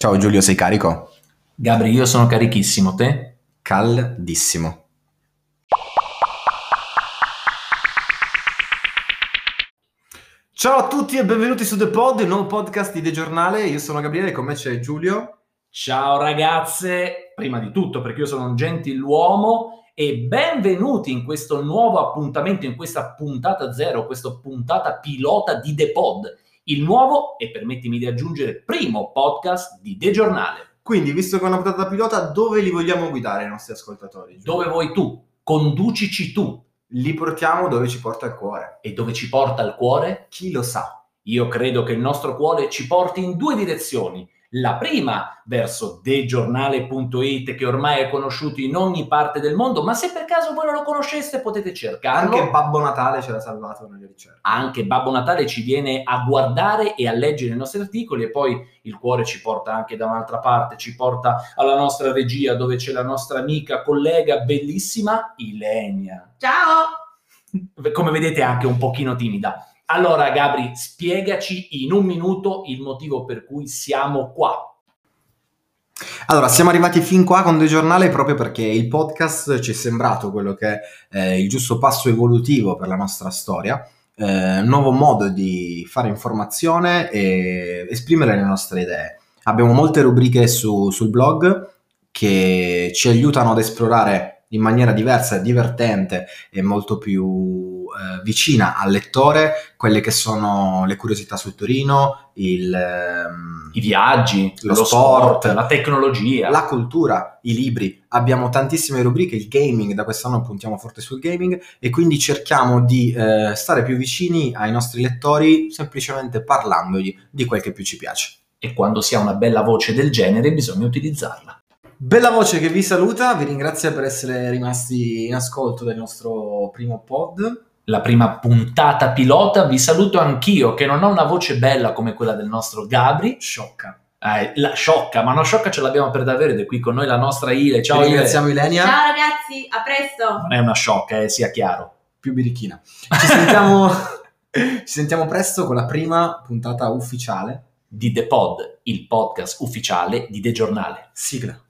Ciao Giulio, sei carico? Gabri, io sono carichissimo, te? Caldissimo. Ciao a tutti e benvenuti su The Pod, il nuovo podcast di The Giornale. Io sono Gabriele, con me c'è Giulio. Ciao ragazze, prima di tutto perché io sono un gentiluomo e benvenuti in questo nuovo appuntamento, in questa puntata zero, questa puntata pilota di The Pod, il nuovo e permettimi di aggiungere primo podcast di The Giornale. Quindi, visto che è una puntata pilota, dove li vogliamo guidare i nostri ascoltatori? Dove vuoi tu? Conducici tu. Li portiamo dove ci porta il cuore. E dove ci porta il cuore? Chi lo sa? Io credo che il nostro cuore ci porti in due direzioni. La prima verso degiornale.it che ormai è conosciuto in ogni parte del mondo, ma se per caso voi non lo conosceste potete cercarlo. Anche Babbo Natale ce l'ha salvato nelle ricerche. Anche Babbo Natale ci viene a guardare e a leggere i nostri articoli e poi il cuore ci porta anche da un'altra parte, ci porta alla nostra regia dove c'è la nostra amica, collega bellissima Ilenia. Ciao! Come vedete è anche un pochino timida. Allora Gabri, spiegaci in un minuto il motivo per cui siamo qua. Allora, siamo arrivati fin qua con The Giornale proprio perché il podcast ci è sembrato quello che è eh, il giusto passo evolutivo per la nostra storia, eh, nuovo modo di fare informazione e esprimere le nostre idee. Abbiamo molte rubriche su- sul blog che ci aiutano ad esplorare in maniera diversa e divertente e molto più eh, vicina al lettore quelle che sono le curiosità su Torino, il, ehm, I viaggi, Lo lo, sport, sport, la tecnologia. la cultura, i libri. Abbiamo tantissime rubriche, il gaming, da quest'anno puntiamo forte sul gaming e quindi cerchiamo di eh, stare più vicini ai nostri lettori semplicemente parlandogli di quel che più ci piace. E quando si ha una bella voce del genere bisogna utilizzarla. Bella voce che vi saluta, vi ringrazio per essere rimasti in ascolto del nostro primo pod. La prima puntata pilota, vi saluto anch'io che non ho una voce bella come quella del nostro Gabri. Sciocca. Eh, la sciocca, ma una sciocca ce l'abbiamo per davvero ed è qui con noi la nostra Ile. Ciao Ile. Ilenia, Ciao ragazzi, a presto! Non è una sciocca, eh, sia chiaro. più birichina. Ci sentiamo, ci sentiamo presto con la prima puntata ufficiale. Di The Pod, il podcast ufficiale di The Giornale. Sigla.